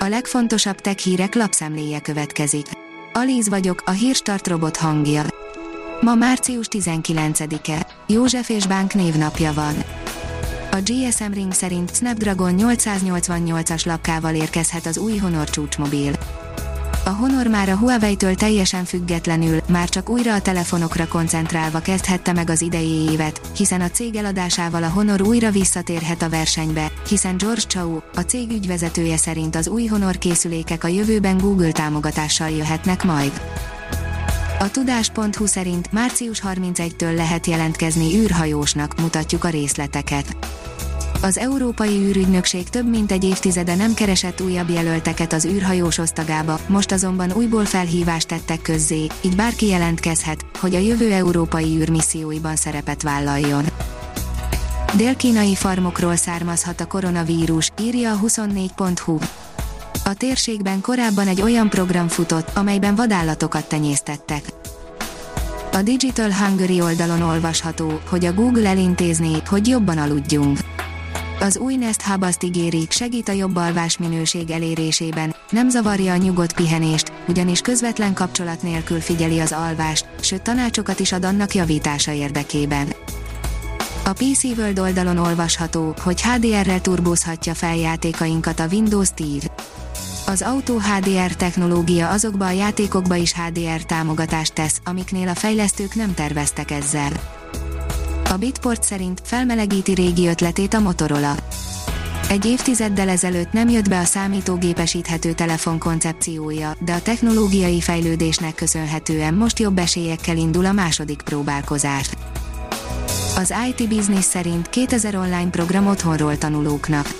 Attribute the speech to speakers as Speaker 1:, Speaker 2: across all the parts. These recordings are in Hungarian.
Speaker 1: A legfontosabb tech hírek lapszemléje következik. Alíz vagyok, a hírstart robot hangja. Ma március 19-e. József és Bánk névnapja van. A GSM Ring szerint Snapdragon 888-as lapkával érkezhet az új Honor csúcsmobil. A Honor már a Huawei-től teljesen függetlenül, már csak újra a telefonokra koncentrálva kezdhette meg az idei évet, hiszen a cég eladásával a Honor újra visszatérhet a versenybe, hiszen George Chau, a cég ügyvezetője szerint az új Honor készülékek a jövőben Google támogatással jöhetnek majd. A tudás.hu szerint március 31-től lehet jelentkezni űrhajósnak, mutatjuk a részleteket. Az Európai űrügynökség több mint egy évtizede nem keresett újabb jelölteket az űrhajós osztagába, most azonban újból felhívást tettek közzé, így bárki jelentkezhet, hogy a jövő európai űrmisszióiban szerepet vállaljon. Dél-kínai farmokról származhat a koronavírus, írja a 24.hu. A térségben korábban egy olyan program futott, amelyben vadállatokat tenyésztettek. A Digital Hungary oldalon olvasható, hogy a Google elintézné, hogy jobban aludjunk. Az új Nest Hub azt ígéri, segít a jobb alvásminőség elérésében, nem zavarja a nyugodt pihenést, ugyanis közvetlen kapcsolat nélkül figyeli az alvást, sőt tanácsokat is ad annak javítása érdekében. A PC World oldalon olvasható, hogy HDR-rel turbózhatja fel játékainkat a Windows 10. Az Auto HDR technológia azokba a játékokba is HDR támogatást tesz, amiknél a fejlesztők nem terveztek ezzel. A Bitport szerint felmelegíti régi ötletét a Motorola. Egy évtizeddel ezelőtt nem jött be a számítógépesíthető telefon koncepciója, de a technológiai fejlődésnek köszönhetően most jobb esélyekkel indul a második próbálkozás. Az IT Business szerint 2000 online program otthonról tanulóknak.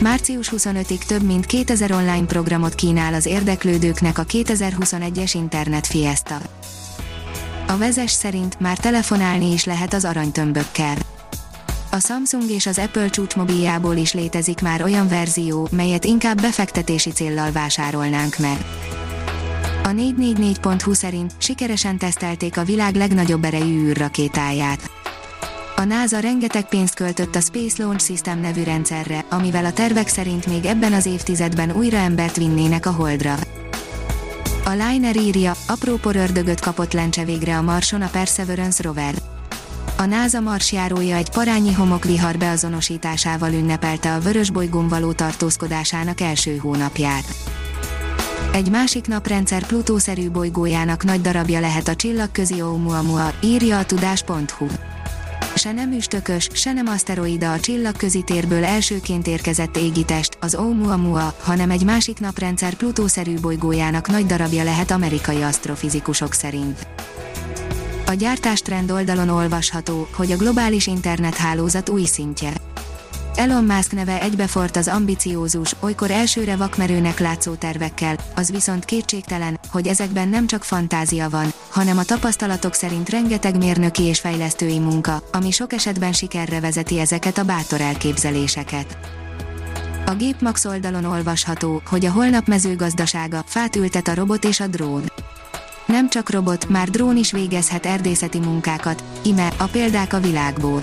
Speaker 1: Március 25-ig több mint 2000 online programot kínál az érdeklődőknek a 2021-es Internet Fiesta. A vezes szerint már telefonálni is lehet az aranytömbökkel. A Samsung és az Apple csúcsmobiljából is létezik már olyan verzió, melyet inkább befektetési céllal vásárolnánk meg. A 444.hu szerint sikeresen tesztelték a világ legnagyobb erejű űrrakétáját. A NASA rengeteg pénzt költött a Space Launch System nevű rendszerre, amivel a tervek szerint még ebben az évtizedben újra embert vinnének a Holdra. A Liner írja, apró porördögöt kapott lencse végre a Marson a Perseverance rover. A NASA marsjárója egy parányi homokvihar beazonosításával ünnepelte a vörös bolygón való tartózkodásának első hónapját. Egy másik naprendszer Plutószerű bolygójának nagy darabja lehet a csillagközi Oumuamua, írja a tudás.hu se nem üstökös, se nem aszteroida a csillagközi térből elsőként érkezett égitest, az Oumuamua, hanem egy másik naprendszer Plutószerű bolygójának nagy darabja lehet amerikai asztrofizikusok szerint. A gyártástrend oldalon olvasható, hogy a globális internethálózat új szintje. Elon Musk neve egybefort az ambiciózus, olykor elsőre vakmerőnek látszó tervekkel, az viszont kétségtelen, hogy ezekben nem csak fantázia van, hanem a tapasztalatok szerint rengeteg mérnöki és fejlesztői munka, ami sok esetben sikerre vezeti ezeket a bátor elképzeléseket. A Gépmax oldalon olvasható, hogy a holnap mezőgazdasága fát ültet a robot és a drón. Nem csak robot, már drón is végezhet erdészeti munkákat, ime a példák a világból.